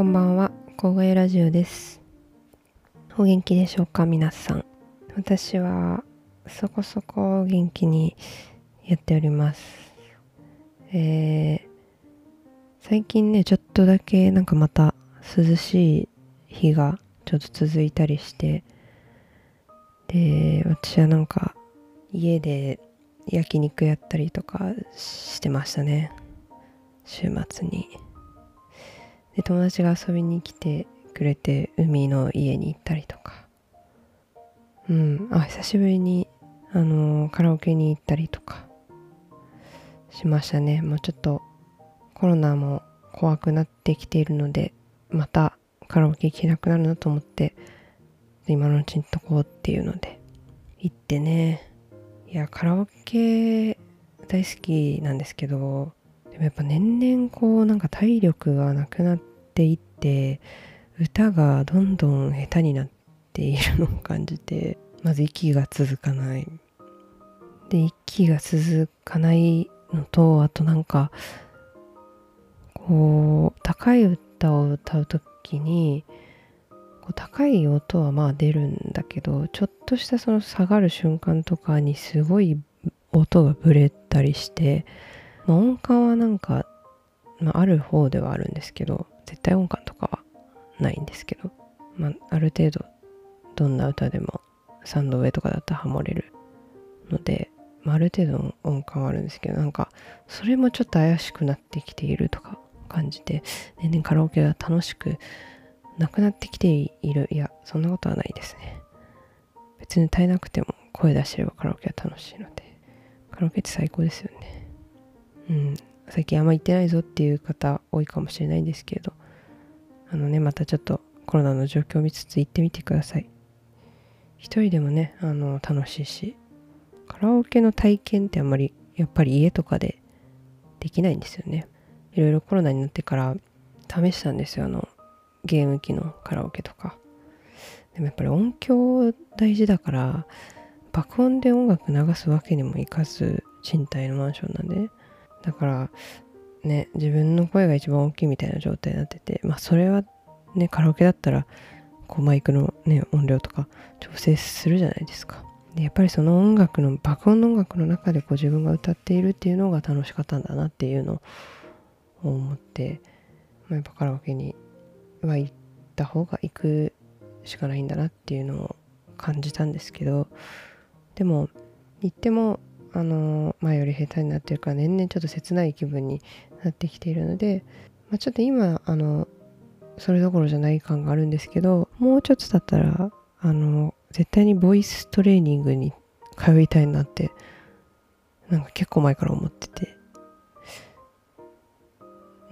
こんばんは、小声ラジオです。お元気でしょうか、皆さん。私はそこそこ元気にやっております。えー、最近ね、ちょっとだけなんかまた涼しい日がちょっと続いたりして、で、私はなんか家で焼肉やったりとかしてましたね。週末に。で友達が遊びに来てくれて海の家に行ったりとか。うん。あ久しぶりにあのーカラオケに行ったりとか。しましたね。もうちょっとコロナも怖くなってきているのでまたカラオケ行けなくなるなと思って今のうちにとこうっていうので行ってね。いやカラオケ大好きなんですけどでもやっぱ年々こうなんか体力がなくなってていって歌がどんどん下手になっているのを感じてまず息が続かない。で息が続かないのとあとなんかこう高い歌を歌う時にこう高い音はまあ出るんだけどちょっとしたその下がる瞬間とかにすごい音がブレたりしてまあ、音感はなんか、まあ、ある方ではあるんですけど絶対音感とかはないんですけど、まあ、ある程度どんな歌でも3度上とかだったらハモれるので、まあ、ある程度の音感はあるんですけどなんかそれもちょっと怪しくなってきているとか感じて年々カラオケが楽しくなくなってきている。いやそんなことはないですね。別に歌えなくても声出してればカラオケは楽しいのでカラオケって最高ですよね。うん、最近あんま行ってないぞっていう方多いかもしれないんですけどあのねまたちょっとコロナの状況を見つつ行ってみてください。一人でもねあの楽しいしカラオケの体験ってあんまりやっぱり家とかでできないんですよね。いろいろコロナになってから試したんですよあのゲーム機のカラオケとか。でもやっぱり音響大事だから爆音で音楽流すわけにもいかず賃貸のマンションなんでね。だからね自分の声が一番大きいみたいな状態になっててまあそれはねカラオケだったらこうマイクのね音量とか調整するじゃないですか。でやっぱりその音楽の爆音の音楽の中でこう自分が歌っているっていうのが楽しかったんだなっていうのを思って、まあ、やっぱカラオケには行った方が行くしかないんだなっていうのを感じたんですけどでも行ってもあの前より下手になってるから年々ちょっと切ない気分になってきているので、まあ、ちょっと今あのそれどころじゃない感があるんですけどもうちょっと経ったらあの絶対にボイストレーニングに通いたいなってなんか結構前から思ってて。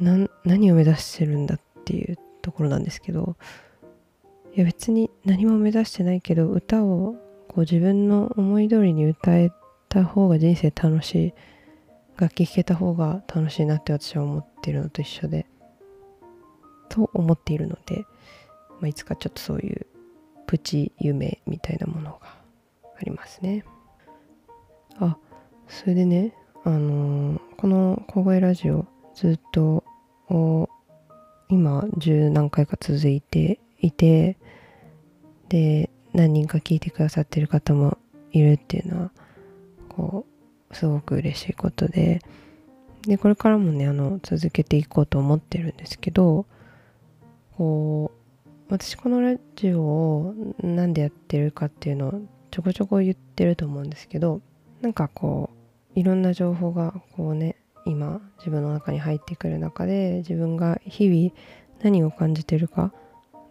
な何を目指してるんだっていうところなんですけどいや別に何も目指してないけど歌をこう自分の思い通りに歌えた方が人生楽しい楽器弾けた方が楽しいなって私は思ってるのと一緒で。と思っているので、まあ、いつかちょっとそういうプチ夢みたいなものがありますね。あそれでねあのーこの小声ラジオずっと今十何回か続いていてで何人か聞いてくださってる方もいるっていうのはこうすごく嬉しいことで。でこれからもねあの続けていこうと思ってるんですけどこう私このラジオをなんでやってるかっていうのをちょこちょこ言ってると思うんですけどなんかこういろんな情報がこうね今自分の中に入ってくる中で自分が日々何を感じてるか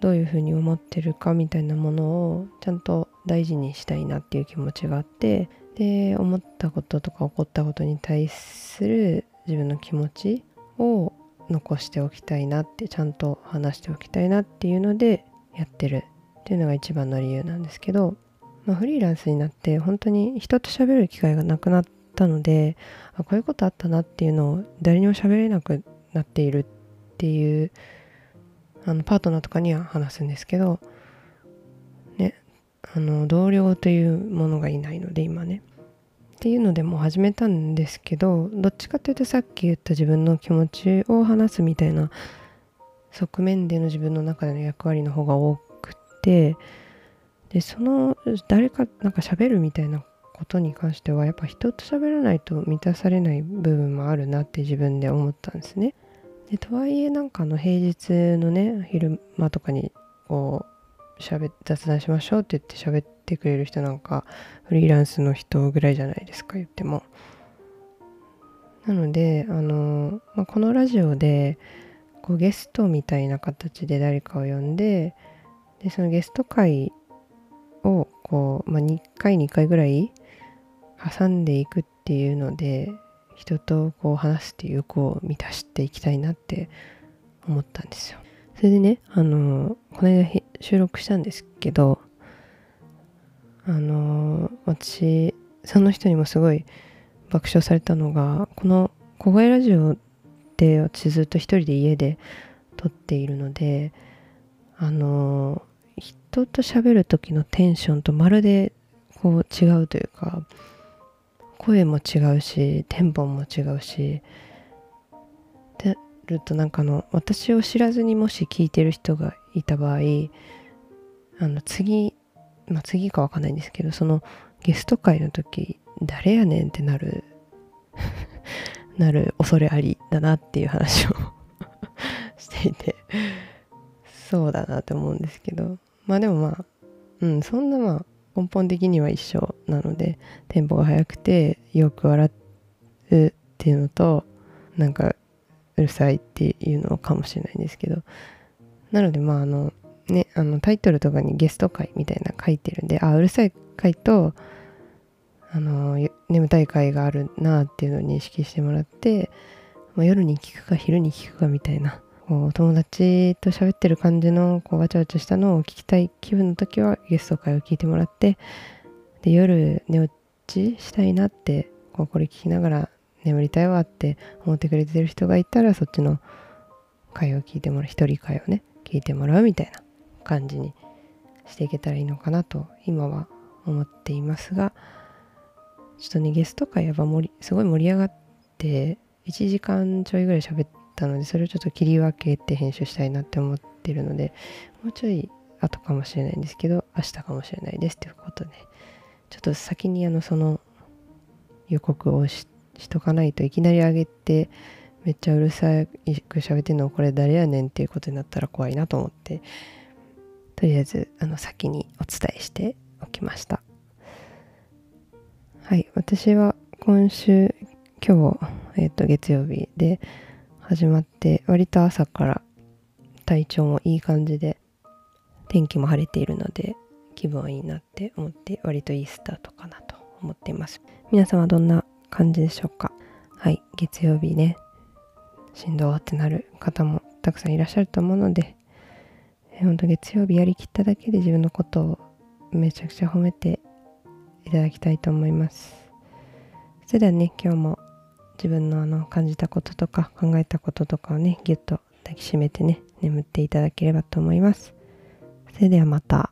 どういうふうに思ってるかみたいなものをちゃんと大事にしたいなっていう気持ちがあってで思ったこととか起こったことに対する自分の気持ちを残しておきたいなってちゃんと話しておきたいなっていうのでやってるっていうのが一番の理由なんですけど、まあ、フリーランスになって本当に人と喋る機会がなくなったのであこういうことあったなっていうのを誰にも喋れなくなっているっていうあのパートナーとかには話すんですけどあの同僚というものがいないので今ねっていうのでもう始めたんですけどどっちかというとさっき言った自分の気持ちを話すみたいな側面での自分の中での役割の方が多くてでその誰かなんか喋るみたいなことに関してはやっぱ人と喋らないと満たされない部分もあるなって自分で思ったんですね。でとはいえなんかあの平日のね昼間とかにこう喋雑談しましょうって言って喋ってくれる人なんかフリーランスの人ぐらいじゃないですか言っても。なのであの、まあ、このラジオでこうゲストみたいな形で誰かを呼んででそのゲスト会をこう、まあ、2回2回ぐらい挟んでいくっていうので人とこう話すっていう欲を満たしていきたいなって思ったんですよ。それでね、あの、この間収録したんですけど、あの、私、その人にもすごい爆笑されたのが、この小声ラジオで私ずっと一人で家で撮っているので、あの、人と喋る時のテンションとまるでこう違うというか、声も違うしテンポも違うしでるとなんかの私を知らずにもし聞いてる人がいた場合あの次まあ次かわかんないんですけどそのゲスト会の時誰やねんってなる なる恐れありだなっていう話を していてそうだなって思うんですけど。まあでもまあうんそんなまあ根本的には一緒なのでテンポが速くてよく笑うっていうのとなんかうるさいっていうのかもしれないんですけど。なのでまああのねあのタイトルとかにゲスト回みたいな書いてるんであうるさい回とあの眠たい回があるなっていうのを認識してもらって、まあ、夜に聞くか昼に聞くかみたいなこう友達と喋ってる感じのこうわちゃわちゃしたのを聞きたい気分の時はゲスト会を聞いてもらってで夜寝落ちしたいなってこうこれ聞きながら眠りたいわって思ってくれてる人がいたらそっちの会を聞いてもらう一人会をね聞いてもらうみたいな感じにしていけたらいいのかなと今は思っていますがちょっとねゲスト会やっぱ盛りすごい盛り上がって1時間ちょいぐらい喋ったのでそれをちょっと切り分けて編集したいなって思ってるのでもうちょい後かもしれないんですけど明日かもしれないですということでちょっと先にあのその予告をしてしとかないといきなり上げてめっちゃうるさく喋ってんのこれ誰やねんっていうことになったら怖いなと思ってとりあえずあの先にお伝えしておきました。はい私は今週今日、えっ、ー、と月曜日で始まって割と朝から体調もいい感じで天気も晴れているので気分はいいなって思って割といいスタートかなと思っています。皆さんはどんな感じでしょうか。はい月曜日ね。しんどってなる方もたくさんいらっしゃると思うので本当月曜日やりきっただけで自分のことをめちゃくちゃ褒めていただきたいと思います。それではね今日も自分のあの感じたこととか考えたこととかをねぎゅっと抱きしめてね眠っていただければと思います。それではまた。